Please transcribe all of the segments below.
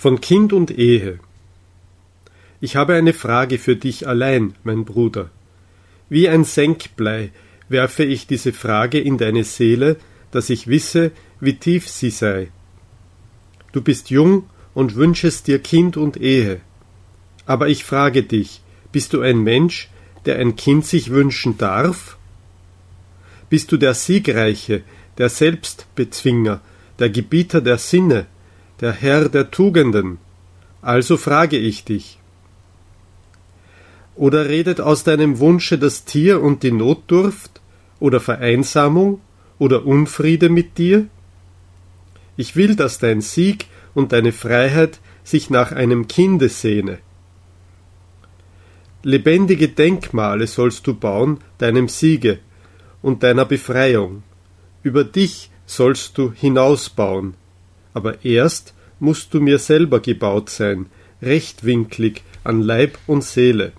Von Kind und Ehe. Ich habe eine Frage für dich allein, mein Bruder. Wie ein Senkblei werfe ich diese Frage in deine Seele, dass ich wisse, wie tief sie sei. Du bist jung und wünschest dir Kind und Ehe. Aber ich frage dich, bist du ein Mensch, der ein Kind sich wünschen darf? Bist du der Siegreiche, der Selbstbezwinger, der Gebieter der Sinne, der Herr der Tugenden. Also frage ich dich. Oder redet aus deinem Wunsche das Tier und die Notdurft, oder Vereinsamung, oder Unfriede mit dir? Ich will, dass dein Sieg und deine Freiheit sich nach einem Kinde sehne. Lebendige Denkmale sollst du bauen deinem Siege und deiner Befreiung. Über dich sollst du hinausbauen, aber erst musst du mir selber gebaut sein, rechtwinklig an Leib und Seele.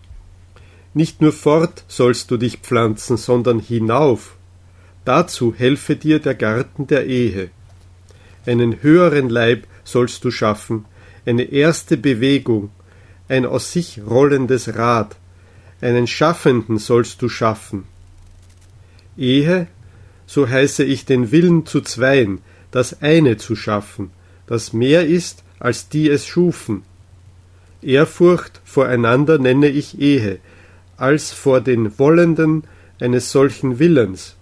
Nicht nur fort sollst du dich pflanzen, sondern hinauf. Dazu helfe dir der Garten der Ehe. Einen höheren Leib sollst du schaffen, eine erste Bewegung, ein aus sich rollendes Rad, einen Schaffenden sollst du schaffen. Ehe, so heiße ich den Willen zu zweien, das eine zu schaffen, das mehr ist, als die es schufen. Ehrfurcht voreinander nenne ich Ehe, als vor den Wollenden eines solchen Willens.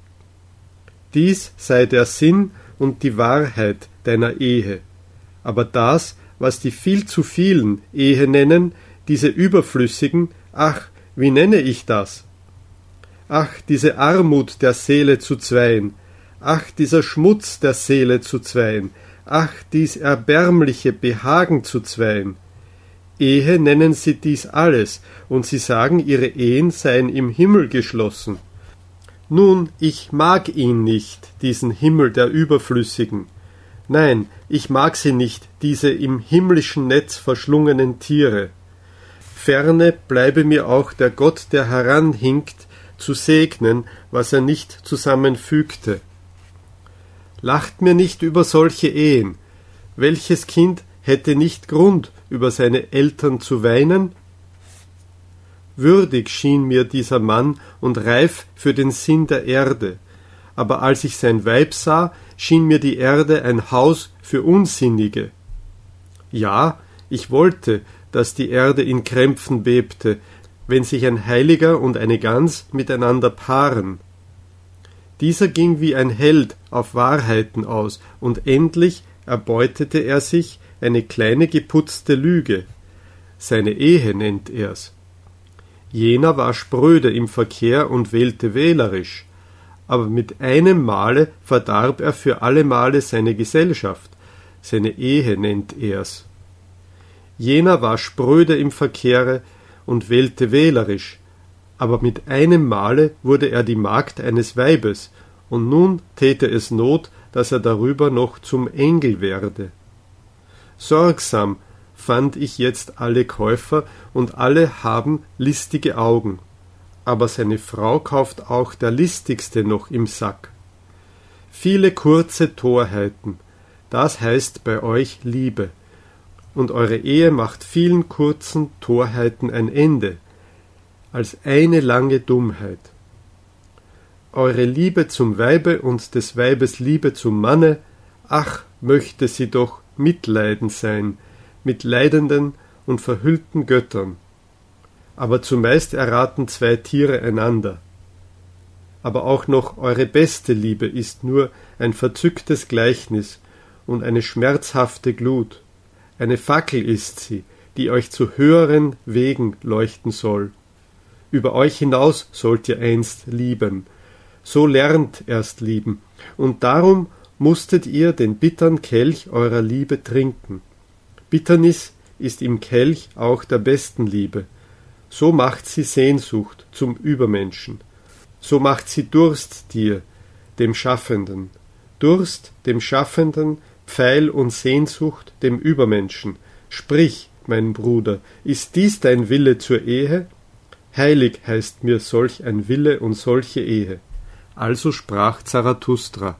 Dies sei der Sinn und die Wahrheit deiner Ehe. Aber das, was die viel zu vielen Ehe nennen, diese überflüssigen, ach, wie nenne ich das? Ach, diese Armut der Seele zu zweien, ach, dieser Schmutz der Seele zu zweien, ach, dies erbärmliche Behagen zu zweien. Ehe nennen sie dies alles, und sie sagen, ihre Ehen seien im Himmel geschlossen. Nun, ich mag ihn nicht, diesen Himmel der Überflüssigen. Nein, ich mag sie nicht, diese im himmlischen Netz verschlungenen Tiere. Ferne bleibe mir auch der Gott, der heranhinkt, zu segnen, was er nicht zusammenfügte. Lacht mir nicht über solche Ehen. Welches Kind hätte nicht Grund, über seine Eltern zu weinen? Würdig schien mir dieser Mann und reif für den Sinn der Erde, aber als ich sein Weib sah, schien mir die Erde ein Haus für Unsinnige. Ja, ich wollte, dass die Erde in Krämpfen bebte, wenn sich ein Heiliger und eine Gans miteinander paaren. Dieser ging wie ein Held auf Wahrheiten aus, und endlich erbeutete er sich eine kleine geputzte Lüge. Seine Ehe nennt er's. Jener war spröde im Verkehr und wählte wählerisch, aber mit einem Male verdarb er für alle Male seine Gesellschaft. Seine Ehe nennt er's. Jener war spröde im Verkehre und wählte wählerisch, aber mit einem Male wurde er die Magd eines Weibes, und nun täte es Not, dass er darüber noch zum Engel werde. Sorgsam fand ich jetzt alle Käufer, und alle haben listige Augen, aber seine Frau kauft auch der listigste noch im Sack. Viele kurze Torheiten, das heißt bei euch Liebe, und eure Ehe macht vielen kurzen Torheiten ein Ende, als eine lange Dummheit. Eure Liebe zum Weibe und des Weibes Liebe zum Manne, ach, möchte sie doch Mitleiden sein, mit leidenden und verhüllten Göttern. Aber zumeist erraten zwei Tiere einander. Aber auch noch eure beste Liebe ist nur ein verzücktes Gleichnis und eine schmerzhafte Glut. Eine Fackel ist sie, die euch zu höheren Wegen leuchten soll. Über euch hinaus sollt ihr einst lieben. So lernt erst lieben. Und darum musstet ihr den bittern Kelch eurer Liebe trinken. Bitternis ist im Kelch auch der besten Liebe. So macht sie Sehnsucht zum Übermenschen. So macht sie Durst dir, dem Schaffenden. Durst dem Schaffenden, Pfeil und Sehnsucht dem Übermenschen. Sprich, mein Bruder, ist dies dein Wille zur Ehe? Heilig heißt mir solch ein Wille und solche Ehe. Also sprach Zarathustra.